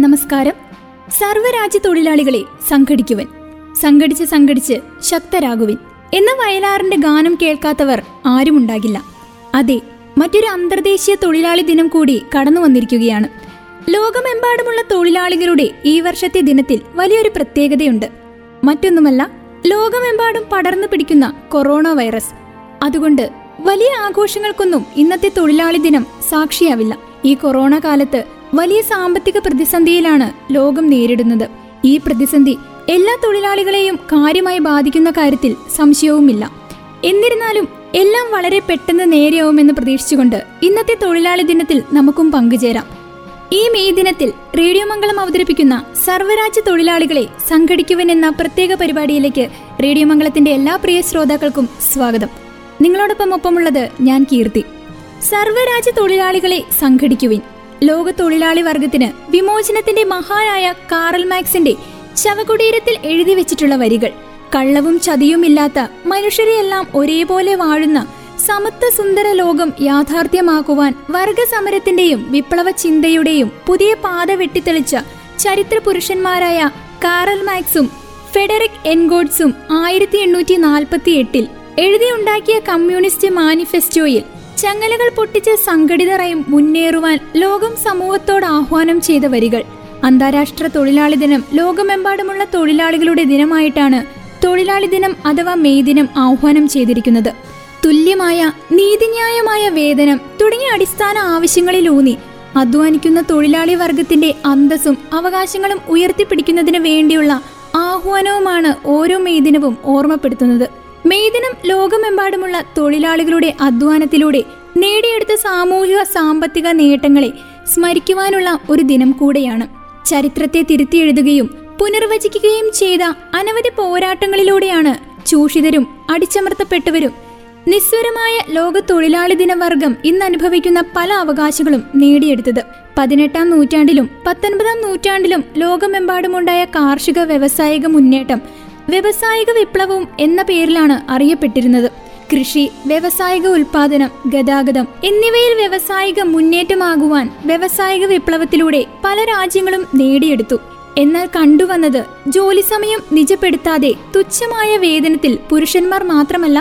നമസ്കാരം. സർവരാജ്യ തൊഴിലാളികളെ സംഘടിക്കുവൻ. സംഘടിച്ച് സംഘടിച്ച് ശക്തരാകുവിൻ. എന്ന വയലാറിന്റെ ഗാനം കേൾക്കാത്തവർ ആരുമുണ്ടാകില്ല. അതെ മറ്റൊരു അന്തർദേശീയ തൊഴിലാളി ദിനം കൂടി കടന്നു വന്നിരിക്കുകയാണ്. ലോകമെമ്പാടുമുള്ള തൊഴിലാളികളുടെ ഈ വർഷത്തെ ദിനത്തിൽ വലിയൊരു പ്രത്യേകതയുണ്ട്. മറ്റൊന്നുമല്ല ലോകമെമ്പാടും പടർന്നു പിടിക്കുന്ന കൊറോണ വൈറസ്. അതുകൊണ്ട് വലിയ ആഘോഷങ്ങൾക്കൊന്നും ഇന്നത്തെ തൊഴിലാളി ദിനം സാക്ഷിയാവില്ല. ഈ കൊറോണ കാലത്ത് വലിയ സാമ്പത്തിക പ്രതിസന്ധിയിലാണ് ലോകം നേരിടുന്നത്. ഈ പ്രതിസന്ധി എല്ലാ തൊഴിലാളികളെയും കാര്യമായി ബാധിക്കുന്ന കാര്യത്തിൽ സംശയവുമില്ല. എന്നിരുന്നാലും എല്ലാം വളരെ പെട്ടെന്ന് നേരെയാവുമെന്ന് പ്രതീക്ഷിച്ചുകൊണ്ട് ഇന്നത്തെ തൊഴിലാളി ദിനത്തിൽ നമുക്കും പങ്കുചേരാം. ഈ മെയ് ദിനത്തിൽ റേഡിയോ മംഗളം അവതരിപ്പിക്കുന്ന സർവരാജ്യ തൊഴിലാളികളെ സംഘടിക്കുവൻ എന്ന പ്രത്യേക പരിപാടിയിലേക്ക് റേഡിയോ മംഗളത്തിന്റെ എല്ലാ പ്രിയ ശ്രോതാക്കൾക്കും സ്വാഗതം. നിങ്ങളോടൊപ്പം ഒപ്പമുള്ളത് ഞാൻ കീർത്തി. സർവരാജ്യ തൊഴിലാളികളെ സംഘടിക്കുവിൻ. ലോക തൊഴിലാളി വർഗത്തിന് വിമോചനത്തിന്റെ മഹാനായ കാറൽ മാക്സിന്റെ ശവകുടീരത്തിൽ എഴുതി വെച്ചിട്ടുള്ള വരികൾ. കള്ളവും ചതിയുമില്ലാത്ത മനുഷ്യരെയെല്ലാം ഒരേപോലെ വാഴുന്ന സമത്വ സുന്ദര ലോകം യാഥാർത്ഥ്യമാക്കുവാൻ വർഗസമരത്തിന്റെയും വിപ്ലവ ചിന്തയുടെയും പുതിയ പാത വെട്ടിത്തെളിച്ച ചരിത്ര പുരുഷന്മാരായ കാറൽ മാക്സും ഫെഡറിക് എൻഗോഡ്സും ആയിരത്തി എണ്ണൂറ്റി നാൽപ്പത്തി എട്ടിൽ എഴുതിയുണ്ടാക്കിയ കമ്മ്യൂണിസ്റ്റ് മാനിഫെസ്റ്റോയിൽ ചങ്ങലകൾ പൊട്ടിച്ച് സംഘടിതരായും മുന്നേറുവാൻ ലോകം സമൂഹത്തോട് ആഹ്വാനം ചെയ്ത വരികൾ. അന്താരാഷ്ട്ര തൊഴിലാളി ദിനം ലോകമെമ്പാടുമുള്ള തൊഴിലാളികളുടെ ദിനമായിട്ടാണ് തൊഴിലാളി ദിനം അഥവാ മെയ് ദിനം ആഹ്വാനം ചെയ്തിരിക്കുന്നത്. തുല്യമായ നീതിന്യായമായ വേതനം തുടങ്ങിയ അടിസ്ഥാന ആവശ്യങ്ങളിലൂന്നി അധ്വാനിക്കുന്ന തൊഴിലാളി വർഗത്തിന്റെ അന്തസ്സും അവകാശങ്ങളും ഉയർത്തിപ്പിടിക്കുന്നതിന് വേണ്ടിയുള്ള ആഹ്വാനവുമാണ് ഓരോ മെയ് ദിനവും ഓർമ്മപ്പെടുത്തുന്നത്. മെയ് ദിനം ലോകമെമ്പാടുമുള്ള തൊഴിലാളികളുടെ അധ്വാനത്തിലൂടെ നേടിയെടുത്ത സാമൂഹിക സാമ്പത്തിക നേട്ടങ്ങളെ സ്മരിക്കുവാനുള്ള ഒരു ദിനം കൂടെയാണ്. ചരിത്രത്തെ തിരുത്തിയെഴുതുകയും പുനർവചിക്കുകയും ചെയ്ത അനവധി പോരാട്ടങ്ങളിലൂടെയാണ് ചൂഷിതരും അടിച്ചമർത്തപ്പെട്ടവരും നിസ്വരമായ ലോക തൊഴിലാളി ദിനവർഗം ഇന്ന് അനുഭവിക്കുന്ന പല അവകാശങ്ങളും നേടിയെടുത്തത്. പതിനെട്ടാം നൂറ്റാണ്ടിലും പത്തൊൻപതാം നൂറ്റാണ്ടിലും ലോകമെമ്പാടുമുണ്ടായ കാർഷിക വ്യവസായിക മുന്നേറ്റം വ്യവസായിക വിപ്ലവം എന്ന പേരിലാണ് അറിയപ്പെട്ടിരുന്നത്. കൃഷി വ്യവസായിക ഉൽപാദനം ഗതാഗതം എന്നിവയിൽ വ്യവസായിക മുന്നേറ്റമാകുവാൻ വ്യവസായിക വിപ്ലവത്തിലൂടെ പല രാജ്യങ്ങളും നേടിയെടുത്തു. എന്നാൽ കണ്ടുവന്നത് ജോലി സമയം നിജപ്പെടുത്താതെ തുച്ഛമായ വേതനത്തിൽ പുരുഷന്മാർ മാത്രമല്ല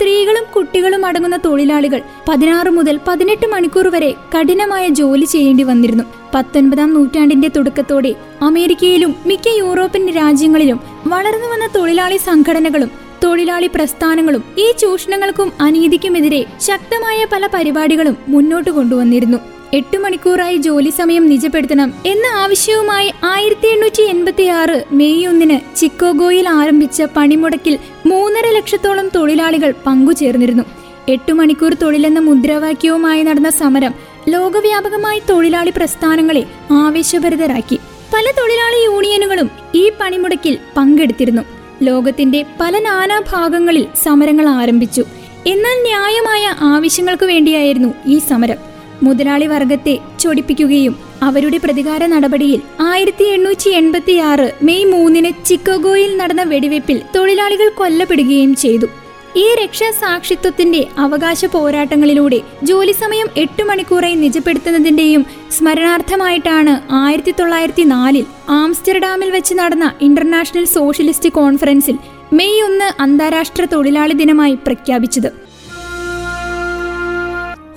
സ്ത്രീകളും കുട്ടികളും അടങ്ങുന്ന തൊഴിലാളികൾ പതിനാറ് മുതൽ പതിനെട്ട് മണിക്കൂർ വരെ കഠിനമായ ജോലി ചെയ്യേണ്ടി വന്നിരുന്നു. പത്തൊൻപതാം നൂറ്റാണ്ടിന്റെ തുടക്കത്തോടെ അമേരിക്കയിലും മിക്ക യൂറോപ്യൻ രാജ്യങ്ങളിലും വളർന്നു വന്ന തൊഴിലാളി സംഘടനകളും തൊഴിലാളി പ്രസ്ഥാനങ്ങളും ഈ ചൂഷണങ്ങൾക്കും അനീതിക്കുമെതിരെ ശക്തമായ പല പരിപാടികളും മുന്നോട്ട് കൊണ്ടുവന്നിരുന്നു. എട്ടു മണിക്കൂറായി ജോലി സമയം നിജപ്പെടുത്തണം എന്ന ആവശ്യവുമായി ആയിരത്തി എണ്ണൂറ്റി എൺപത്തി ആറ് മെയ് ഒന്നിന് ചിക്കോഗോയിൽ ആരംഭിച്ച പണിമുടക്കിൽ മൂന്നര ലക്ഷത്തോളം തൊഴിലാളികൾ പങ്കുചേർന്നിരുന്നു. എട്ടു മണിക്കൂർ തൊഴിലെന്ന മുദ്രാവാക്യവുമായി നടന്ന സമരം ലോകവ്യാപകമായി തൊഴിലാളി പ്രസ്ഥാനങ്ങളെ ആവേശഭരിതരാക്കി. പല തൊഴിലാളി യൂണിയനുകളും ഈ പണിമുടക്കിൽ പങ്കെടുത്തിരുന്നു. ലോകത്തിന്റെ പല നാനാഭാഗങ്ങളിൽ സമരങ്ങൾ ആരംഭിച്ചു. എന്നാൽ ന്യായമായ ആവശ്യങ്ങൾക്ക് വേണ്ടിയായിരുന്നു ഈ സമരം. മുതലാളി വർഗത്തെ ചൊടിപ്പിക്കുകയും അവരുടെ പ്രതികാര നടപടിയിൽ ആയിരത്തി എണ്ണൂറ്റി എൺപത്തി ആറ് മെയ് മൂന്നിന് ചിക്കോഗോയിൽ നടന്ന വെടിവെപ്പിൽ തൊഴിലാളികൾ കൊല്ലപ്പെടുകയും ചെയ്തു. ഈ രക്ഷാസാക്ഷിത്വത്തിന്റെ അവകാശ പോരാട്ടങ്ങളിലൂടെ ജോലി സമയം എട്ട് മണിക്കൂറായി നിജപ്പെടുത്തുന്നതിന്റെയും സ്മരണാർത്ഥമായിട്ടാണ് ആയിരത്തി തൊള്ളായിരത്തി നാലിൽ ആംസ്റ്റർഡാമിൽ വെച്ച് നടന്ന ഇന്റർനാഷണൽ സോഷ്യലിസ്റ്റ് കോൺഫറൻസിൽ മെയ് ഒന്ന് അന്താരാഷ്ട്ര തൊഴിലാളി ദിനമായി പ്രഖ്യാപിച്ചത്.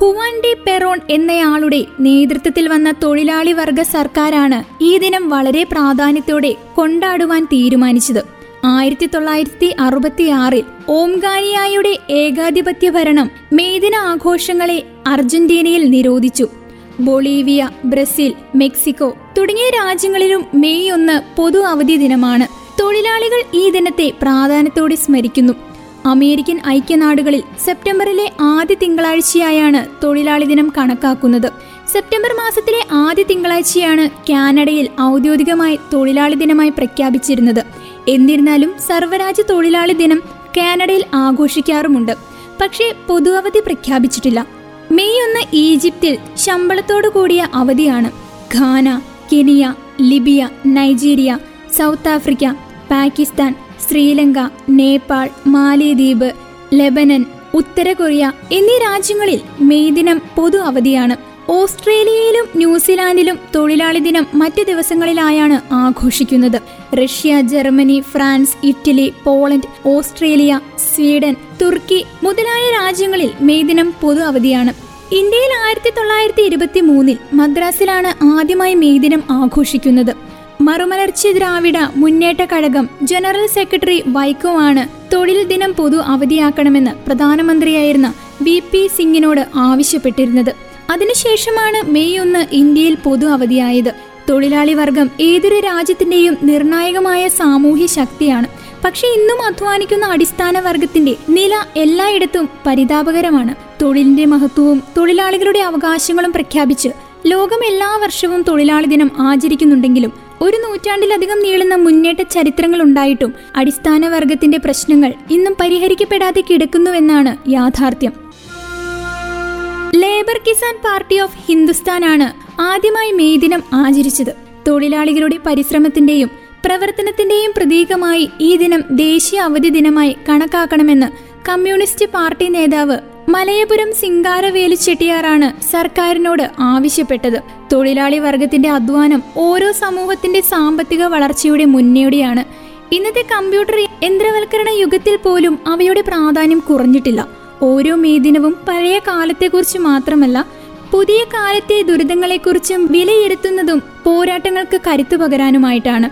ഹുവാൻ ഡി പെറോൺ എന്നയാളുടെ നേതൃത്വത്തിൽ വന്ന തൊഴിലാളി വർഗ സർക്കാരാണ് ഈ ദിനം വളരെ പ്രാധാന്യത്തോടെ കൊണ്ടാടുവാൻ തീരുമാനിച്ചത്. ആയിരത്തി തൊള്ളായിരത്തി അറുപത്തി ആറിൽ ഓംഗാനിയായുടെ ഏകാധിപത്യ ഭരണം മേദിന ആഘോഷങ്ങളെ അർജന്റീനയിൽ നിരോധിച്ചു. ബൊളീവിയ ബ്രസീൽ മെക്സിക്കോ തുടങ്ങിയ രാജ്യങ്ങളിലും മെയ് ഒന്ന് പൊതു അവധി ദിനമാണ്. തൊഴിലാളികൾ ഈ ദിനത്തെ പ്രാധാന്യത്തോടെ സ്മരിക്കുന്നു. അമേരിക്കൻ ഐക്യനാടുകളിൽ സെപ്റ്റംബറിലെ ആദ്യ തിങ്കളാഴ്ചയായാണ് തൊഴിലാളി ദിനം കണക്കാക്കുന്നത്. സെപ്റ്റംബർ മാസത്തിലെ ആദ്യ തിങ്കളാഴ്ചയാണ് കാനഡയിൽ ഔദ്യോഗികമായി തൊഴിലാളി ദിനമായി പ്രഖ്യാപിച്ചിരുന്നത്. എന്നിരുന്നാലും സർവരാജ്യ തൊഴിലാളി ദിനം കാനഡയിൽ ആഘോഷിക്കാറുമുണ്ട്. പക്ഷേ പൊതു അവധി പ്രഖ്യാപിച്ചിട്ടില്ല. മെയ് ഒന്ന് ഈജിപ്തിൽ ശമ്പളത്തോടു കൂടിയ അവധിയാണ്. Ghana Kenya Libya Nigeria South Africa Pakistan Sri Lanka Nepal മാലിദ്വീപ് ലെബനൻ ഉത്തര കൊറിയ എന്നീ രാജ്യങ്ങളിൽ മെയ് ദിനം പൊതു അവധിയാണ്. ഓസ്ട്രേലിയയിലും ന്യൂസിലാൻഡിലും തൊഴിലാളി ദിനം മറ്റ് ദിവസങ്ങളിലായാണ് ആഘോഷിക്കുന്നത്. Russia Germany France Italy Poland Australia Sweden Turkey മുതലായ രാജ്യങ്ങളിൽ മെയ് ദിനം പൊതു അവധിയാണ്. ഇന്ത്യയിൽ ആയിരത്തി തൊള്ളായിരത്തി ഇരുപത്തി മൂന്നിൽ മദ്രാസിലാണ് ആദ്യമായി മെയ് ദിനം ആഘോഷിക്കുന്നത്. മറുമലർച്ചി ദ്രാവിഡ മുന്നേറ്റ കഴകം ജനറൽ സെക്രട്ടറി വൈക്കോ ആണ് തൊഴിൽ ദിനം പൊതു അവധിയാക്കണമെന്ന് പ്രധാനമന്ത്രിയായിരുന്ന വി പി സിംഗിനോട് ആവശ്യപ്പെട്ടിരുന്നത്. അതിനുശേഷമാണ് മെയ് ഒന്ന് ഇന്ത്യയിൽ പൊതു അവധിയായത്. തൊഴിലാളി വർഗം ഏതൊരു രാജ്യത്തിന്റെയും നിർണായകമായ സാമൂഹ്യ ശക്തിയാണ്. പക്ഷെ ഇന്നും അധ്വാനിക്കുന്ന അടിസ്ഥാന വർഗത്തിന്റെ നില എല്ലായിടത്തും പരിതാപകരമാണ്. തൊഴിലിന്റെ മഹത്വവും തൊഴിലാളികളുടെ അവകാശങ്ങളും പ്രഖ്യാപിച്ച് ലോകം എല്ലാ വർഷവും തൊഴിലാളി ദിനം ആചരിക്കുന്നുണ്ടെങ്കിലും ഒരു നൂറ്റാണ്ടിലധികം നീളുന്ന മുന്നേറ്റ ചരിത്രങ്ങൾ ഉണ്ടായിട്ടും അടിസ്ഥാന വർഗത്തിന്റെ പ്രശ്നങ്ങൾ ഇന്നും പരിഹരിക്കപ്പെടാതെ കിടക്കുന്നുവെന്നാണ് യാഥാർത്ഥ്യം. ലേബർ കിസാൻ പാർട്ടി ഓഫ് ഹിന്ദുസ്ഥാനാണ് ആദ്യമായി മെയ് ദിനം ആചരിച്ചത്. തൊഴിലാളികളുടെ പരിശ്രമത്തിന്റെയും പ്രവർത്തനത്തിന്റെയും പ്രതീകമായി ഈ ദിനം ദേശീയ അവധി ദിനമായി കണക്കാക്കണമെന്ന് കമ്മ്യൂണിസ്റ്റ് പാർട്ടി നേതാവ് മലയപുരം സിംഗാരവേലി ചെട്ടിയാറാണ് സർക്കാരിനോട് ആവശ്യപ്പെട്ടത്. തൊഴിലാളി വർഗത്തിന്റെ അധ്വാനം ഓരോ സമൂഹത്തിന്റെ സാമ്പത്തിക വളർച്ചയുടെ മുന്നോടിയാണ്. ഇന്നത്തെ കമ്പ്യൂട്ടർ യന്ത്രവൽക്കരണ യുഗത്തിൽ പോലും അവയുടെ പ്രാധാന്യം കുറഞ്ഞിട്ടില്ല. ഓരോ മേദിനവും പഴയ കാലത്തെക്കുറിച്ച് മാത്രമല്ല പുതിയ കാലത്തെ ദുരിതങ്ങളെക്കുറിച്ചും വിലയിരുത്തുന്നതും പോരാട്ടങ്ങൾക്ക് കരുത്തു പകരാനുമായിട്ടാണ്.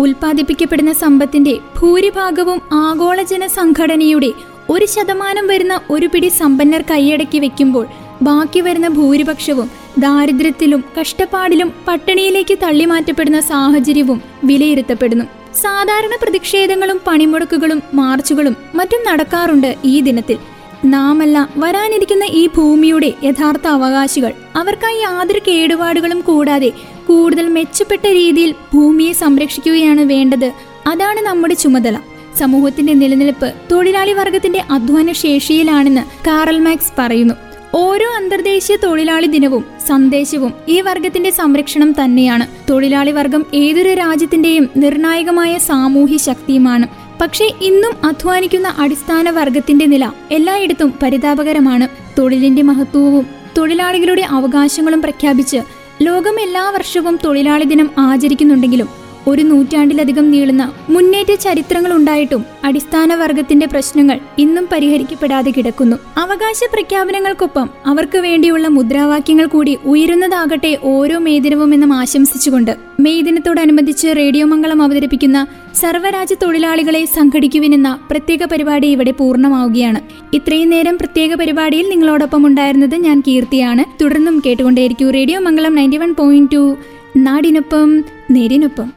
ഉൽപ്പാദിപ്പിക്കപ്പെടുന്ന സമ്പത്തിന്റെ ഭൂരിഭാഗവും ആഗോള ജനസംഘടനയുടെ ഒരു ശതമാനം വരുന്ന ഒരു പിടി സമ്പന്നർ കൈയടക്കി വെക്കുമ്പോൾ ബാക്കി വരുന്ന ഭൂരിപക്ഷവും ദാരിദ്ര്യത്തിലും കഷ്ടപ്പാടിലും പട്ടിണിയിലേക്ക് തള്ളിമാറ്റപ്പെടുന്ന സാഹചര്യവും വിലയിരുത്തപ്പെടുന്നു. സാധാരണ പ്രതിഷേധങ്ങളും പണിമുടക്കുകളും മാർച്ചുകളും മറ്റും നടക്കാറുണ്ട് ഈ ദിനത്തിൽ. നാമല്ല വരാനിരിക്കുന്ന ഈ ഭൂമിയുടെ യഥാർത്ഥ അവകാശികൾ. അവർക്കായി യാതൊരു കേടുപാടുകളും കൂടാതെ കൂടുതൽ മെച്ചപ്പെട്ട രീതിയിൽ ഭൂമിയെ സംരക്ഷിക്കുകയാണ് വേണ്ടത്. അതാണ് നമ്മുടെ ചുമതല. സമൂഹത്തിന്റെ നിലനിൽപ്പ് തൊഴിലാളി വർഗത്തിന്റെ അധ്വാന ശേഷിയിലാണെന്ന് കാറൽ മാക്സ് പറയുന്നു. ഓരോ അന്തർദേശീയ തൊഴിലാളി ദിനവും സന്ദേശവും ഈ വർഗത്തിന്റെ സംരക്ഷണം തന്നെയാണ്. തൊഴിലാളി വർഗം ഏതൊരു രാജ്യത്തിന്റെയും നിർണായകമായ സാമൂഹ്യ ശക്തിയുമാണ്. പക്ഷേ ഇന്നും അധ്വാനിക്കുന്ന അടിസ്ഥാന വർഗത്തിന്റെ നില എല്ലായിടത്തും പരിതാപകരമാണ്. തൊഴിലിന്റെ മഹത്വവും തൊഴിലാളികളുടെ അവകാശങ്ങളും പ്രഖ്യാപിച്ച് ലോകം എല്ലാ വർഷവും തൊഴിലാളി ദിനം ആചരിക്കുന്നുണ്ടെങ്കിലും ഒരു നൂറ്റാണ്ടിലധികം നീളുന്ന മുന്നേറ്റ ചരിത്രങ്ങൾ ഉണ്ടായിട്ടും അടിസ്ഥാന വർഗത്തിന്റെ പ്രശ്നങ്ങൾ ഇന്നും പരിഹരിക്കപ്പെടാതെ കിടക്കുന്നു. അവകാശ പ്രഖ്യാപനങ്ങൾക്കൊപ്പം അവർക്ക് വേണ്ടിയുള്ള മുദ്രാവാക്യങ്ങൾ കൂടി ഉയരുന്നതാകട്ടെ ഓരോ മേദിനവും എന്നും ആശംസിച്ചുകൊണ്ട് മെയ് ദിനത്തോടനുബന്ധിച്ച് റേഡിയോ മംഗളം അവതരിപ്പിക്കുന്ന സർവരാജ്യ തൊഴിലാളികളെ സംഘടിക്കുവിനെന്ന പ്രത്യേക പരിപാടി ഇവിടെ പൂർണമാവുകയാണ്. ഇത്രയും നേരം പ്രത്യേക പരിപാടിയിൽ നിങ്ങളോടൊപ്പം ഉണ്ടായിരുന്നത് ഞാൻ കീർത്തിയാണ്. തുടർന്നും കേട്ടുകൊണ്ടേയിരിക്കൂ radio Mangalam ninety one point two. നാടിനൊപ്പം നേരിനൊപ്പം.